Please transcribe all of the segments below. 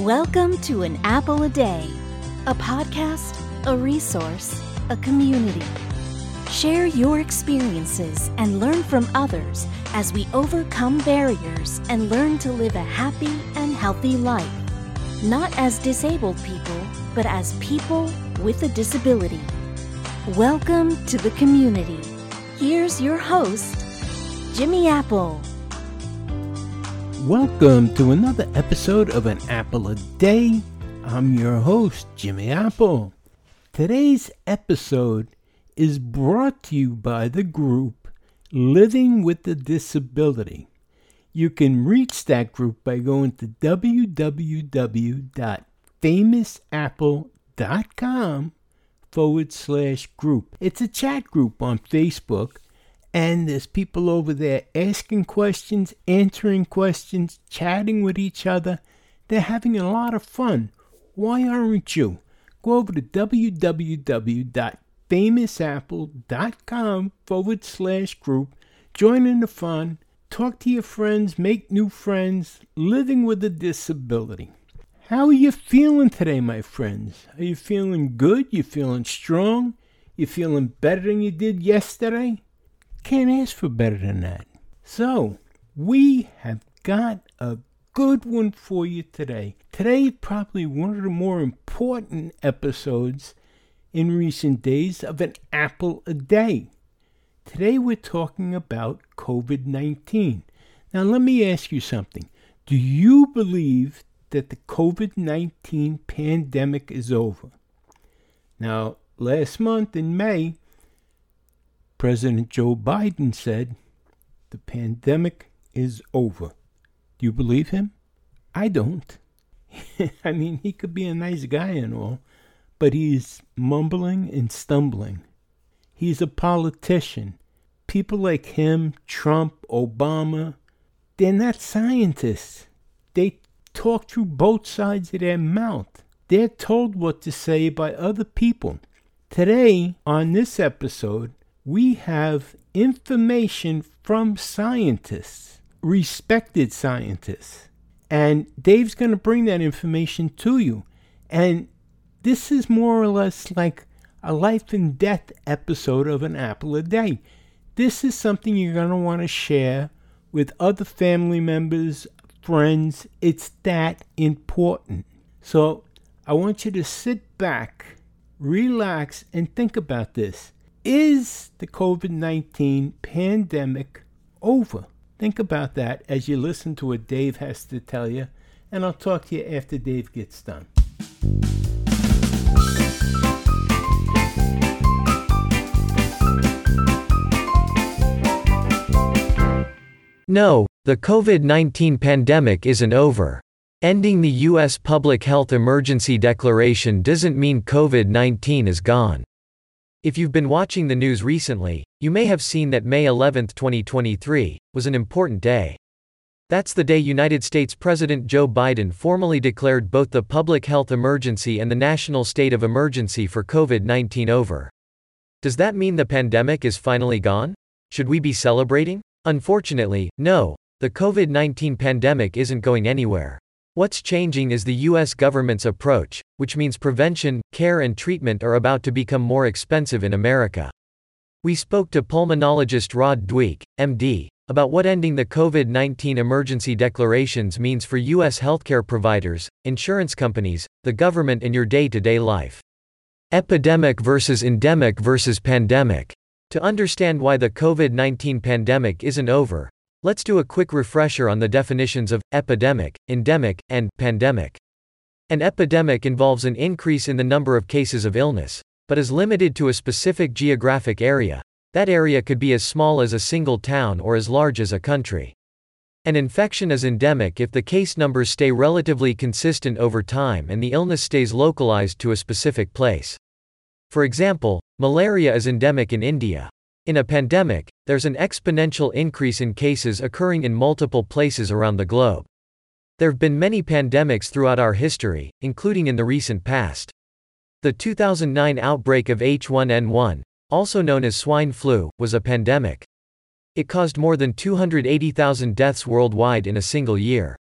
Welcome to An Apple a Day, a podcast, a resource, a community. Share your experiences and learn from others as we overcome barriers and learn to live a happy and healthy life. Not as disabled people, but as people with a disability. Welcome to the community. Here's your host, Jimmy Apple. Welcome to another episode of An Apple a Day. I'm your host, Jimmy Apple. Today's episode is brought to you by the group Living with a Disability. You can reach that group by going to www.famousapple.com forward slash group. It's a chat group on Facebook and there's people over there asking questions, answering questions, chatting with each other. They're having a lot of fun. Why aren't you? Go over to www.famousapple.com forward slash group, join in the fun, talk to your friends, make new friends, living with a disability. How are you feeling today, my friends? Are you feeling good? You feeling strong? You feeling better than you did yesterday? Can't ask for better than that. So, we have got a good one for you today. Today, probably one of the more important episodes in recent days of an apple a day. Today, we're talking about COVID 19. Now, let me ask you something. Do you believe that the COVID 19 pandemic is over? Now, last month in May, President Joe Biden said, The pandemic is over. Do you believe him? I don't. I mean, he could be a nice guy and all, but he's mumbling and stumbling. He's a politician. People like him, Trump, Obama, they're not scientists. They talk through both sides of their mouth. They're told what to say by other people. Today, on this episode, we have information from scientists, respected scientists. And Dave's going to bring that information to you. And this is more or less like a life and death episode of an apple a day. This is something you're going to want to share with other family members, friends. It's that important. So I want you to sit back, relax, and think about this. Is the COVID 19 pandemic over? Think about that as you listen to what Dave has to tell you, and I'll talk to you after Dave gets done. No, the COVID 19 pandemic isn't over. Ending the U.S. public health emergency declaration doesn't mean COVID 19 is gone. If you've been watching the news recently, you may have seen that May 11, 2023, was an important day. That's the day United States President Joe Biden formally declared both the public health emergency and the national state of emergency for COVID 19 over. Does that mean the pandemic is finally gone? Should we be celebrating? Unfortunately, no, the COVID 19 pandemic isn't going anywhere. What's changing is the US government's approach, which means prevention, care, and treatment are about to become more expensive in America. We spoke to pulmonologist Rod Dweik, MD, about what ending the COVID 19 emergency declarations means for U.S. healthcare providers, insurance companies, the government, and your day to day life. Epidemic versus endemic versus pandemic. To understand why the COVID 19 pandemic isn't over, Let's do a quick refresher on the definitions of epidemic, endemic, and pandemic. An epidemic involves an increase in the number of cases of illness, but is limited to a specific geographic area. That area could be as small as a single town or as large as a country. An infection is endemic if the case numbers stay relatively consistent over time and the illness stays localized to a specific place. For example, malaria is endemic in India. In a pandemic, there's an exponential increase in cases occurring in multiple places around the globe. There have been many pandemics throughout our history, including in the recent past. The 2009 outbreak of H1N1, also known as swine flu, was a pandemic. It caused more than 280,000 deaths worldwide in a single year.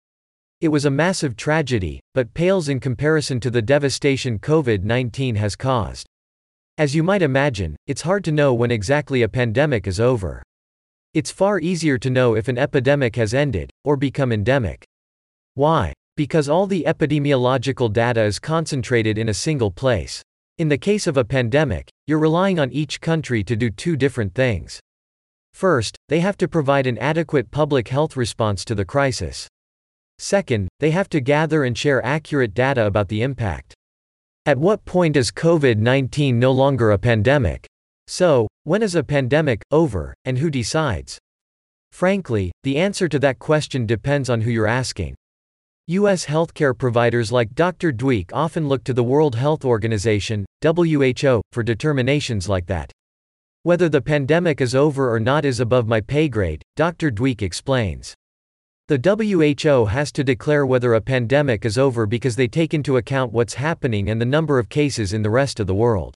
It was a massive tragedy, but pales in comparison to the devastation COVID 19 has caused. As you might imagine, it's hard to know when exactly a pandemic is over. It's far easier to know if an epidemic has ended, or become endemic. Why? Because all the epidemiological data is concentrated in a single place. In the case of a pandemic, you're relying on each country to do two different things. First, they have to provide an adequate public health response to the crisis. Second, they have to gather and share accurate data about the impact. At what point is COVID 19 no longer a pandemic? So, when is a pandemic over, and who decides? Frankly, the answer to that question depends on who you're asking. U.S. healthcare providers like Dr. Dweik often look to the World Health Organization, WHO, for determinations like that. Whether the pandemic is over or not is above my pay grade, Dr. Dweik explains. The WHO has to declare whether a pandemic is over because they take into account what's happening and the number of cases in the rest of the world.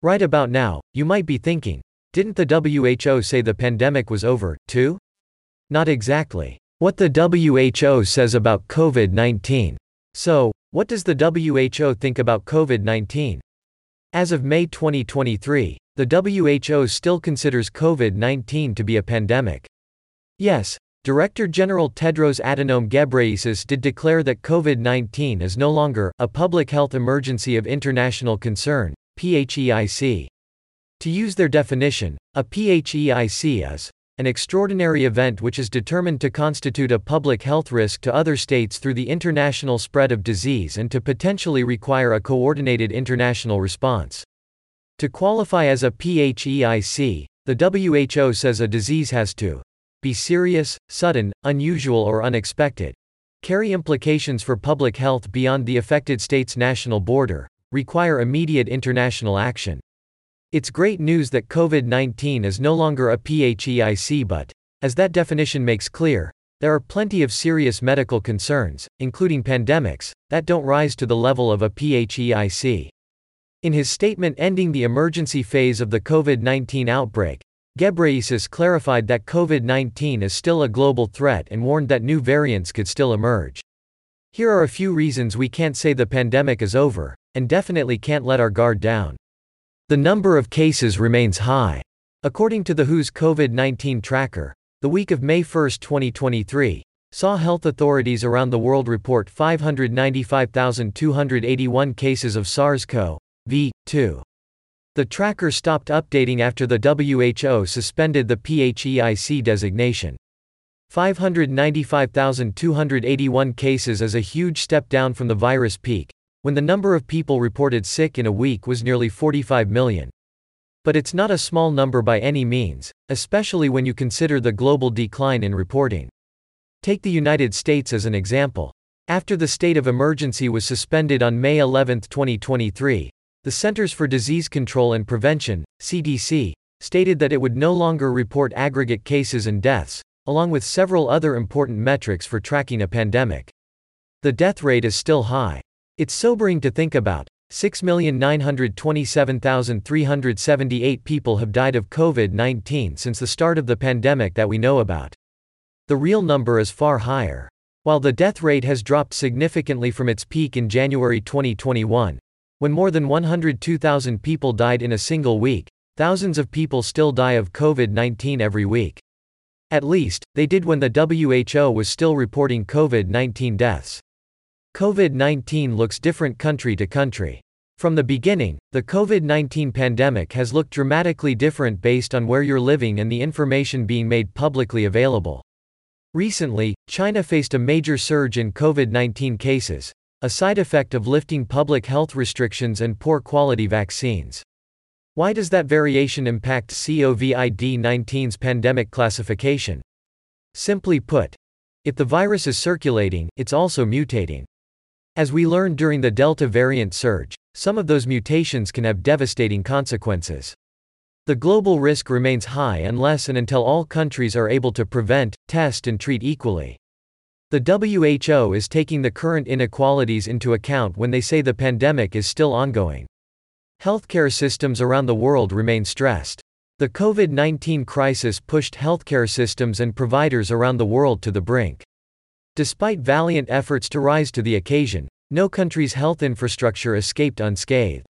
Right about now, you might be thinking, didn't the WHO say the pandemic was over, too? Not exactly. What the WHO says about COVID 19. So, what does the WHO think about COVID 19? As of May 2023, the WHO still considers COVID 19 to be a pandemic. Yes, Director General Tedros Adhanom Ghebreyesus did declare that COVID 19 is no longer a public health emergency of international concern, PHEIC. To use their definition, a PHEIC is an extraordinary event which is determined to constitute a public health risk to other states through the international spread of disease and to potentially require a coordinated international response. To qualify as a PHEIC, the WHO says a disease has to be serious, sudden, unusual, or unexpected, carry implications for public health beyond the affected state's national border, require immediate international action. It's great news that COVID 19 is no longer a PHEIC, but, as that definition makes clear, there are plenty of serious medical concerns, including pandemics, that don't rise to the level of a PHEIC. In his statement ending the emergency phase of the COVID 19 outbreak, Ghebreyesus clarified that COVID 19 is still a global threat and warned that new variants could still emerge. Here are a few reasons we can't say the pandemic is over, and definitely can't let our guard down. The number of cases remains high. According to the WHO's COVID 19 tracker, the week of May 1, 2023, saw health authorities around the world report 595,281 cases of SARS CoV V2. The tracker stopped updating after the WHO suspended the PHEIC designation. 595,281 cases is a huge step down from the virus peak, when the number of people reported sick in a week was nearly 45 million. But it's not a small number by any means, especially when you consider the global decline in reporting. Take the United States as an example. After the state of emergency was suspended on May 11, 2023, the Centers for Disease Control and Prevention, CDC, stated that it would no longer report aggregate cases and deaths, along with several other important metrics for tracking a pandemic. The death rate is still high. It's sobering to think about. 6,927,378 people have died of COVID 19 since the start of the pandemic that we know about. The real number is far higher. While the death rate has dropped significantly from its peak in January 2021, when more than 102,000 people died in a single week, thousands of people still die of COVID 19 every week. At least, they did when the WHO was still reporting COVID 19 deaths. COVID 19 looks different country to country. From the beginning, the COVID 19 pandemic has looked dramatically different based on where you're living and the information being made publicly available. Recently, China faced a major surge in COVID 19 cases, a side effect of lifting public health restrictions and poor quality vaccines. Why does that variation impact COVID 19's pandemic classification? Simply put, if the virus is circulating, it's also mutating. As we learned during the Delta variant surge, some of those mutations can have devastating consequences. The global risk remains high unless and until all countries are able to prevent, test, and treat equally. The WHO is taking the current inequalities into account when they say the pandemic is still ongoing. Healthcare systems around the world remain stressed. The COVID 19 crisis pushed healthcare systems and providers around the world to the brink. Despite valiant efforts to rise to the occasion, no country's health infrastructure escaped unscathed.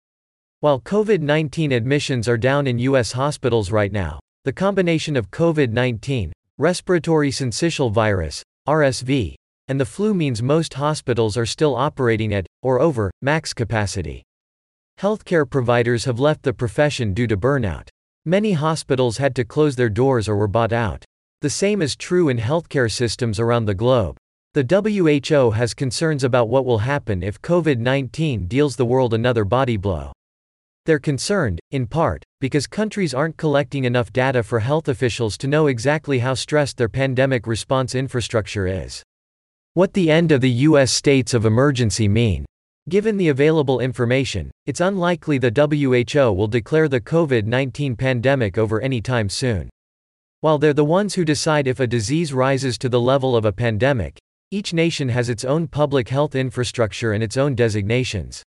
While COVID 19 admissions are down in U.S. hospitals right now, the combination of COVID 19, respiratory syncytial virus, RSV, and the flu means most hospitals are still operating at, or over, max capacity. Healthcare providers have left the profession due to burnout. Many hospitals had to close their doors or were bought out. The same is true in healthcare systems around the globe. The WHO has concerns about what will happen if COVID 19 deals the world another body blow. They're concerned, in part, because countries aren't collecting enough data for health officials to know exactly how stressed their pandemic response infrastructure is. What the end of the U.S. states of emergency mean? Given the available information, it's unlikely the WHO will declare the COVID 19 pandemic over any time soon. While they're the ones who decide if a disease rises to the level of a pandemic, each nation has its own public health infrastructure and its own designations.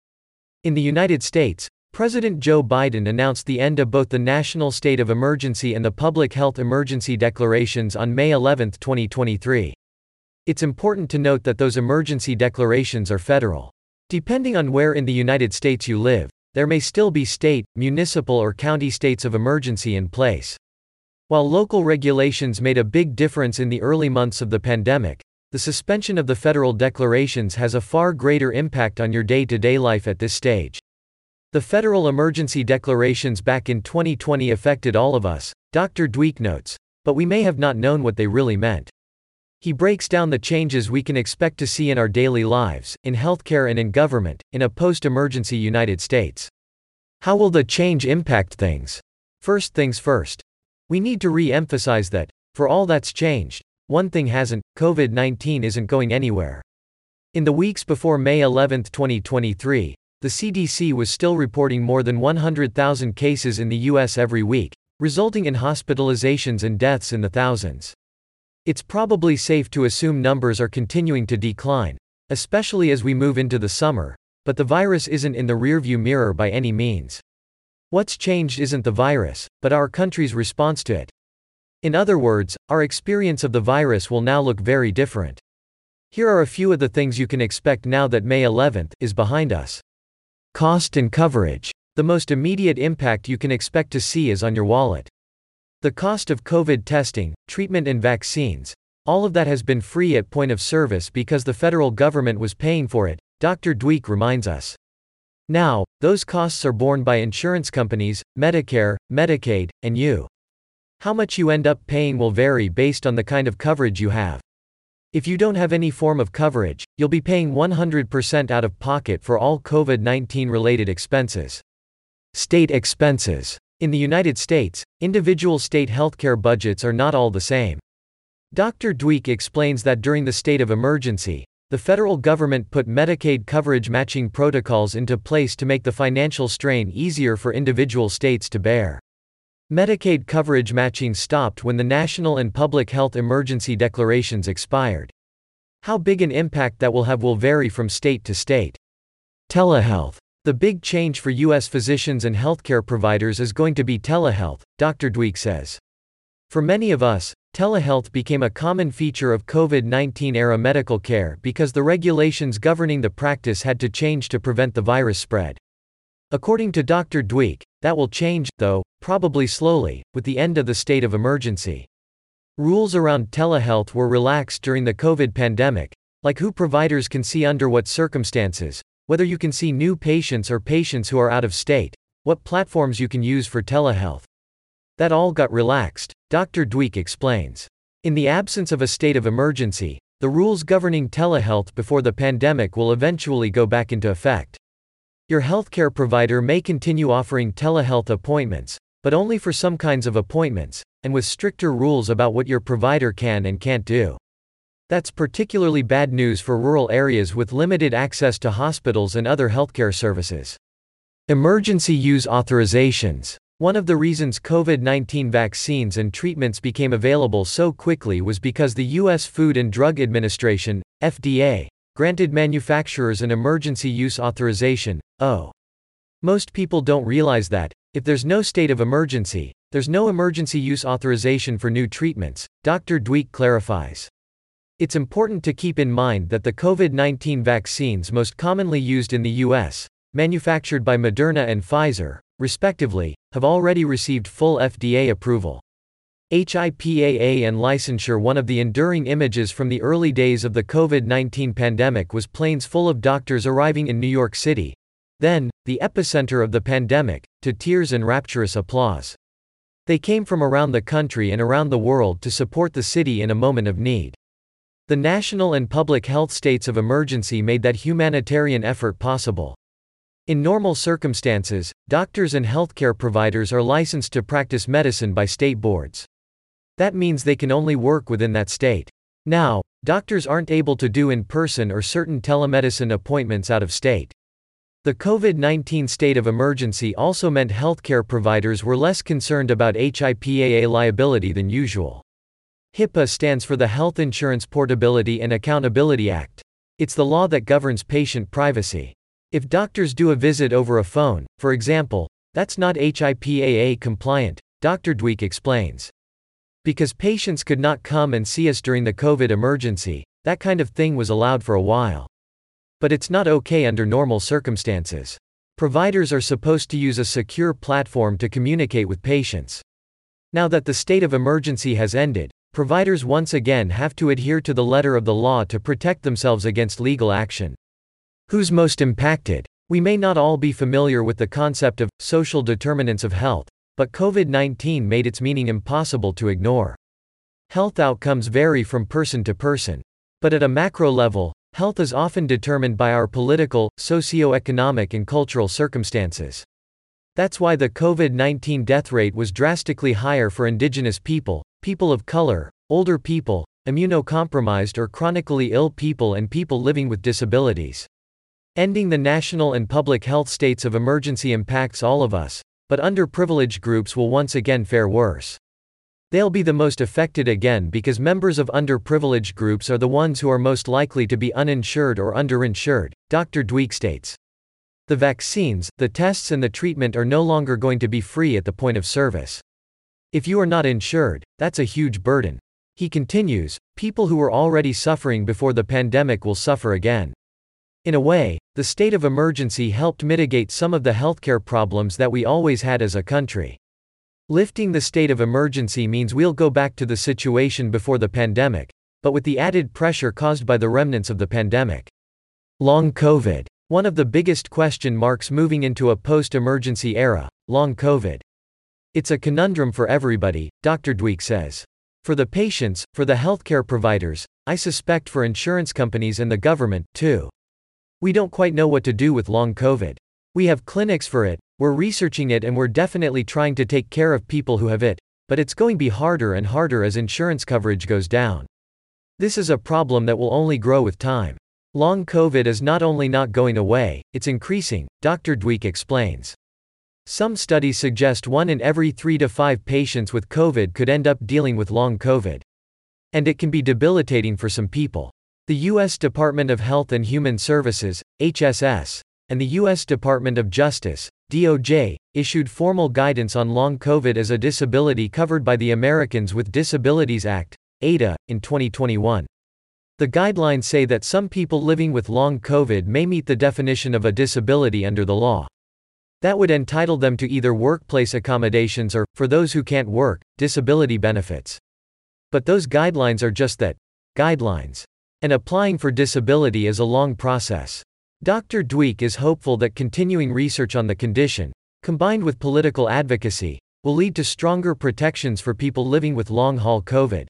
In the United States, President Joe Biden announced the end of both the national state of emergency and the public health emergency declarations on May 11, 2023. It's important to note that those emergency declarations are federal. Depending on where in the United States you live, there may still be state, municipal, or county states of emergency in place. While local regulations made a big difference in the early months of the pandemic, the suspension of the federal declarations has a far greater impact on your day to day life at this stage. The federal emergency declarations back in 2020 affected all of us, Dr. Dweik notes, but we may have not known what they really meant. He breaks down the changes we can expect to see in our daily lives, in healthcare and in government, in a post emergency United States. How will the change impact things? First things first. We need to re emphasize that, for all that's changed, one thing hasn't COVID 19 isn't going anywhere. In the weeks before May 11, 2023, the CDC was still reporting more than 100,000 cases in the US every week, resulting in hospitalizations and deaths in the thousands. It's probably safe to assume numbers are continuing to decline, especially as we move into the summer, but the virus isn't in the rearview mirror by any means. What's changed isn't the virus, but our country's response to it. In other words, our experience of the virus will now look very different. Here are a few of the things you can expect now that May 11th is behind us. Cost and coverage. The most immediate impact you can expect to see is on your wallet. The cost of COVID testing, treatment, and vaccines, all of that has been free at point of service because the federal government was paying for it, Dr. Dweik reminds us. Now, those costs are borne by insurance companies, Medicare, Medicaid, and you. How much you end up paying will vary based on the kind of coverage you have. If you don't have any form of coverage, you'll be paying 100% out of pocket for all COVID 19 related expenses. State expenses. In the United States, individual state healthcare budgets are not all the same. Dr. Dweik explains that during the state of emergency, the federal government put Medicaid coverage matching protocols into place to make the financial strain easier for individual states to bear. Medicaid coverage matching stopped when the national and public health emergency declarations expired. How big an impact that will have will vary from state to state. Telehealth. The big change for U.S. physicians and healthcare providers is going to be telehealth, Dr. Dweik says. For many of us, telehealth became a common feature of COVID 19 era medical care because the regulations governing the practice had to change to prevent the virus spread. According to Dr. Dweik, that will change, though, probably slowly, with the end of the state of emergency. Rules around telehealth were relaxed during the COVID pandemic, like who providers can see under what circumstances, whether you can see new patients or patients who are out of state, what platforms you can use for telehealth. That all got relaxed, Dr. Dweik explains. In the absence of a state of emergency, the rules governing telehealth before the pandemic will eventually go back into effect. Your healthcare provider may continue offering telehealth appointments, but only for some kinds of appointments, and with stricter rules about what your provider can and can't do. That's particularly bad news for rural areas with limited access to hospitals and other healthcare services. Emergency use authorizations. One of the reasons COVID 19 vaccines and treatments became available so quickly was because the U.S. Food and Drug Administration, FDA, granted manufacturers an emergency use authorization, O. Most people don't realize that, if there's no state of emergency, there's no emergency use authorization for new treatments, Dr. Dweik clarifies. It's important to keep in mind that the COVID 19 vaccines most commonly used in the US, manufactured by Moderna and Pfizer, respectively, have already received full FDA approval. HIPAA and licensure One of the enduring images from the early days of the COVID 19 pandemic was planes full of doctors arriving in New York City. Then, the epicenter of the pandemic, to tears and rapturous applause. They came from around the country and around the world to support the city in a moment of need. The national and public health states of emergency made that humanitarian effort possible. In normal circumstances, doctors and healthcare providers are licensed to practice medicine by state boards. That means they can only work within that state. Now, doctors aren't able to do in person or certain telemedicine appointments out of state. The COVID 19 state of emergency also meant healthcare providers were less concerned about HIPAA liability than usual. HIPAA stands for the Health Insurance Portability and Accountability Act. It's the law that governs patient privacy. If doctors do a visit over a phone, for example, that's not HIPAA compliant, Dr. Dweik explains. Because patients could not come and see us during the COVID emergency, that kind of thing was allowed for a while. But it's not okay under normal circumstances. Providers are supposed to use a secure platform to communicate with patients. Now that the state of emergency has ended, providers once again have to adhere to the letter of the law to protect themselves against legal action. Who's most impacted? We may not all be familiar with the concept of social determinants of health, but COVID 19 made its meaning impossible to ignore. Health outcomes vary from person to person. But at a macro level, health is often determined by our political, socio-economic, and cultural circumstances. That's why the COVID 19 death rate was drastically higher for indigenous people, people of color, older people, immunocompromised or chronically ill people, and people living with disabilities. Ending the national and public health states of emergency impacts all of us, but underprivileged groups will once again fare worse. They'll be the most affected again because members of underprivileged groups are the ones who are most likely to be uninsured or underinsured, Dr. Dweik states. The vaccines, the tests, and the treatment are no longer going to be free at the point of service. If you are not insured, that's a huge burden. He continues, people who were already suffering before the pandemic will suffer again. In a way, the state of emergency helped mitigate some of the healthcare problems that we always had as a country. Lifting the state of emergency means we'll go back to the situation before the pandemic, but with the added pressure caused by the remnants of the pandemic. Long COVID. One of the biggest question marks moving into a post emergency era long COVID. It's a conundrum for everybody, Dr. Dweik says. For the patients, for the healthcare providers, I suspect for insurance companies and the government, too. We don't quite know what to do with long COVID. We have clinics for it, we're researching it, and we're definitely trying to take care of people who have it, but it's going to be harder and harder as insurance coverage goes down. This is a problem that will only grow with time. Long COVID is not only not going away, it's increasing, Dr. Dweik explains. Some studies suggest one in every three to five patients with COVID could end up dealing with long COVID. And it can be debilitating for some people. The U.S. Department of Health and Human Services, HSS, and the U.S. Department of Justice, DOJ, issued formal guidance on long COVID as a disability covered by the Americans with Disabilities Act, ADA, in 2021. The guidelines say that some people living with long COVID may meet the definition of a disability under the law. That would entitle them to either workplace accommodations or, for those who can't work, disability benefits. But those guidelines are just that guidelines and applying for disability is a long process. Dr. Dweik is hopeful that continuing research on the condition, combined with political advocacy, will lead to stronger protections for people living with long haul COVID.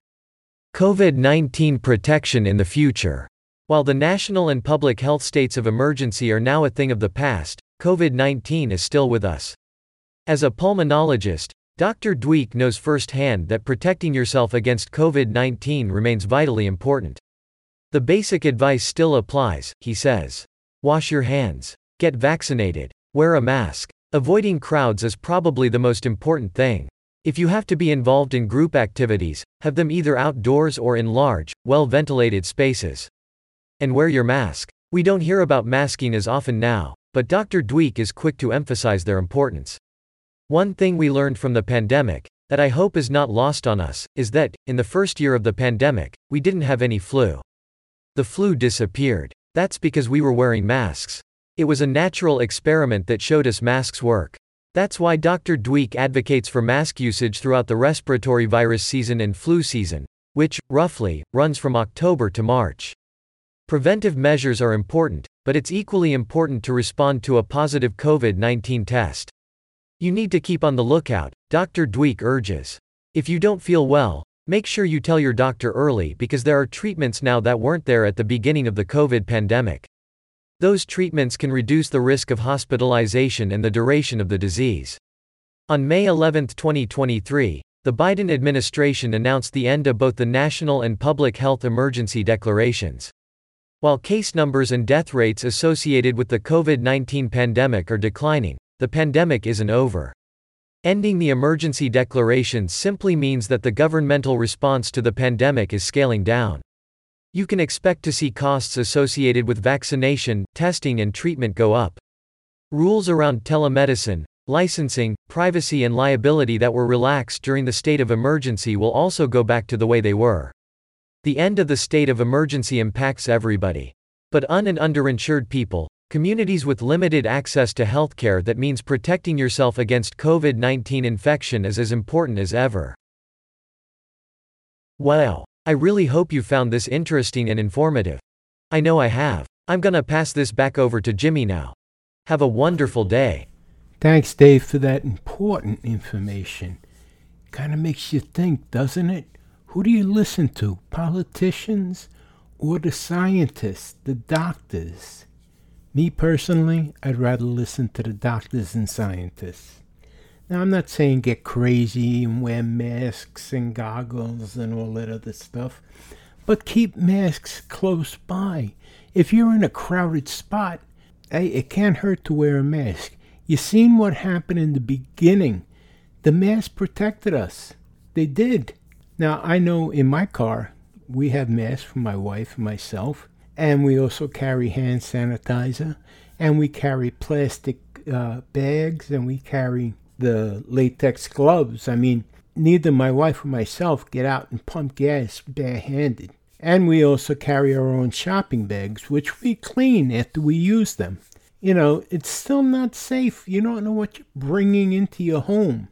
COVID 19 protection in the future. While the national and public health states of emergency are now a thing of the past, COVID 19 is still with us. As a pulmonologist, Dr. Dweik knows firsthand that protecting yourself against COVID 19 remains vitally important. The basic advice still applies, he says. Wash your hands. Get vaccinated. Wear a mask. Avoiding crowds is probably the most important thing. If you have to be involved in group activities, have them either outdoors or in large, well ventilated spaces. And wear your mask. We don't hear about masking as often now, but Dr. Dweik is quick to emphasize their importance. One thing we learned from the pandemic that I hope is not lost on us is that, in the first year of the pandemic, we didn't have any flu. The flu disappeared. That's because we were wearing masks. It was a natural experiment that showed us masks work. That's why Dr. Dweik advocates for mask usage throughout the respiratory virus season and flu season, which, roughly, runs from October to March. Preventive measures are important, but it's equally important to respond to a positive COVID 19 test. You need to keep on the lookout, Dr. Dweik urges. If you don't feel well, make sure you tell your doctor early because there are treatments now that weren't there at the beginning of the COVID pandemic. Those treatments can reduce the risk of hospitalization and the duration of the disease. On May 11, 2023, the Biden administration announced the end of both the national and public health emergency declarations. While case numbers and death rates associated with the COVID 19 pandemic are declining, the pandemic isn't over. Ending the emergency declaration simply means that the governmental response to the pandemic is scaling down. You can expect to see costs associated with vaccination, testing, and treatment go up. Rules around telemedicine, licensing, privacy, and liability that were relaxed during the state of emergency will also go back to the way they were. The end of the state of emergency impacts everybody. But un and underinsured people, communities with limited access to healthcare that means protecting yourself against COVID 19 infection is as important as ever. Wow. I really hope you found this interesting and informative. I know I have. I'm gonna pass this back over to Jimmy now. Have a wonderful day. Thanks, Dave, for that important information. Kind of makes you think, doesn't it? Who do you listen to? Politicians or the scientists, the doctors? Me personally, I'd rather listen to the doctors and scientists. Now, I'm not saying get crazy and wear masks and goggles and all that other stuff, but keep masks close by. If you're in a crowded spot, hey, it can't hurt to wear a mask. You seen what happened in the beginning. The mask protected us. They did. Now, I know in my car, we have masks for my wife and myself, and we also carry hand sanitizer, and we carry plastic uh, bags, and we carry the latex gloves. I mean, neither my wife or myself get out and pump gas barehanded. And we also carry our own shopping bags, which we clean after we use them. You know, it's still not safe. You don't know what you're bringing into your home.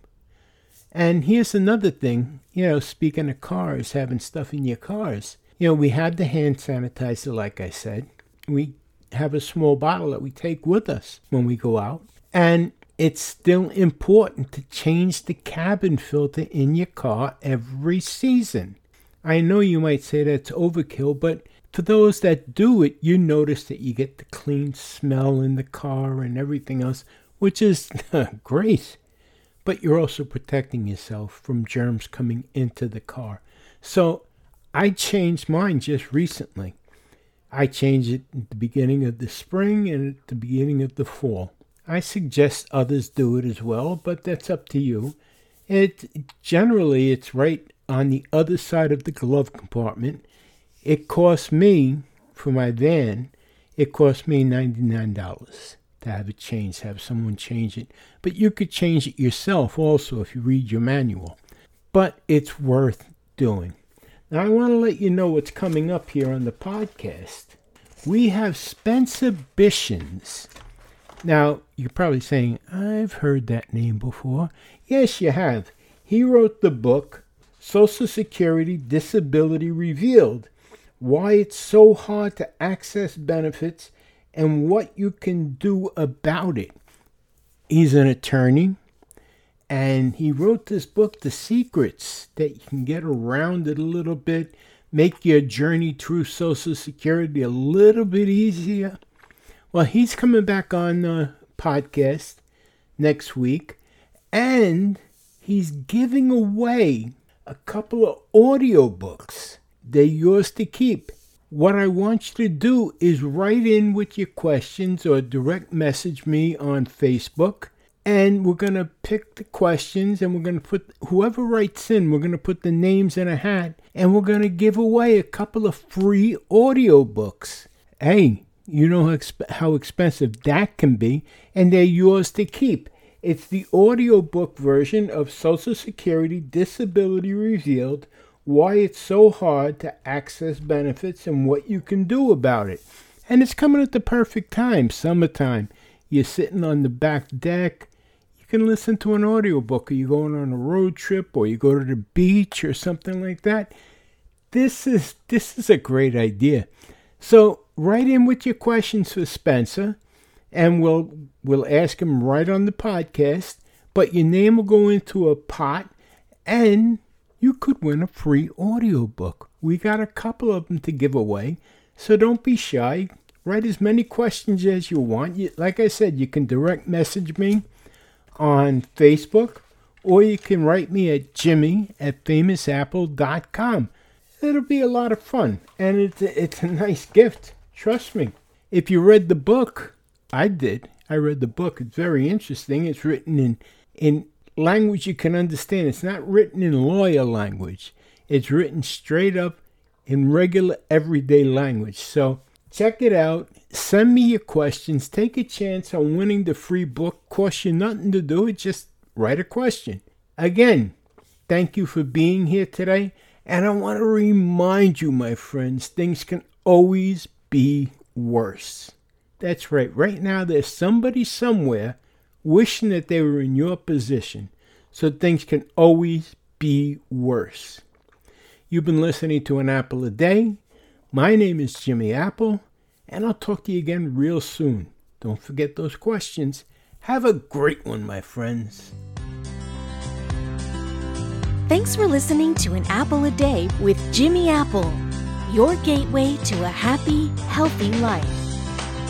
And here's another thing, you know, speaking of cars, having stuff in your cars. You know, we have the hand sanitizer, like I said. We have a small bottle that we take with us when we go out. And it's still important to change the cabin filter in your car every season. I know you might say that's overkill, but for those that do it, you notice that you get the clean smell in the car and everything else, which is great but you're also protecting yourself from germs coming into the car. So I changed mine just recently. I changed it at the beginning of the spring and at the beginning of the fall. I suggest others do it as well, but that's up to you. It generally it's right on the other side of the glove compartment. It cost me for my van, it cost me $99 to have it changed, have someone change it. But you could change it yourself also if you read your manual. But it's worth doing. Now, I want to let you know what's coming up here on the podcast. We have Spencer Bishins. Now, you're probably saying, I've heard that name before. Yes, you have. He wrote the book, Social Security Disability Revealed Why It's So Hard to Access Benefits and what you can do about it. He's an attorney and he wrote this book, The Secrets, that you can get around it a little bit, make your journey through Social Security a little bit easier. Well, he's coming back on the podcast next week and he's giving away a couple of audiobooks. They're yours to keep. What I want you to do is write in with your questions or direct message me on Facebook. And we're going to pick the questions and we're going to put whoever writes in, we're going to put the names in a hat and we're going to give away a couple of free audiobooks. Hey, you know how, exp- how expensive that can be, and they're yours to keep. It's the audiobook version of Social Security Disability Revealed Why It's So Hard to Access Benefits and What You Can Do About It. And it's coming at the perfect time, summertime. You're sitting on the back deck. Can listen to an audiobook, or you're going on a road trip, or you go to the beach, or something like that. This is this is a great idea. So write in with your questions for Spencer, and we'll we'll ask him right on the podcast. But your name will go into a pot, and you could win a free audiobook. We got a couple of them to give away, so don't be shy. Write as many questions as you want. Like I said, you can direct message me on Facebook, or you can write me at jimmy at famousapple.com. It'll be a lot of fun, and it's a, it's a nice gift. Trust me. If you read the book, I did. I read the book. It's very interesting. It's written in in language you can understand. It's not written in lawyer language. It's written straight up in regular everyday language. So Check it out. Send me your questions. Take a chance on winning the free book. Cost you nothing to do it. Just write a question. Again, thank you for being here today. And I want to remind you, my friends, things can always be worse. That's right. Right now, there's somebody somewhere wishing that they were in your position. So things can always be worse. You've been listening to An Apple a Day. My name is Jimmy Apple, and I'll talk to you again real soon. Don't forget those questions. Have a great one, my friends. Thanks for listening to An Apple a Day with Jimmy Apple, your gateway to a happy, healthy life.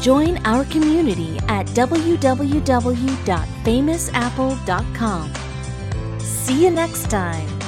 Join our community at www.famousapple.com. See you next time.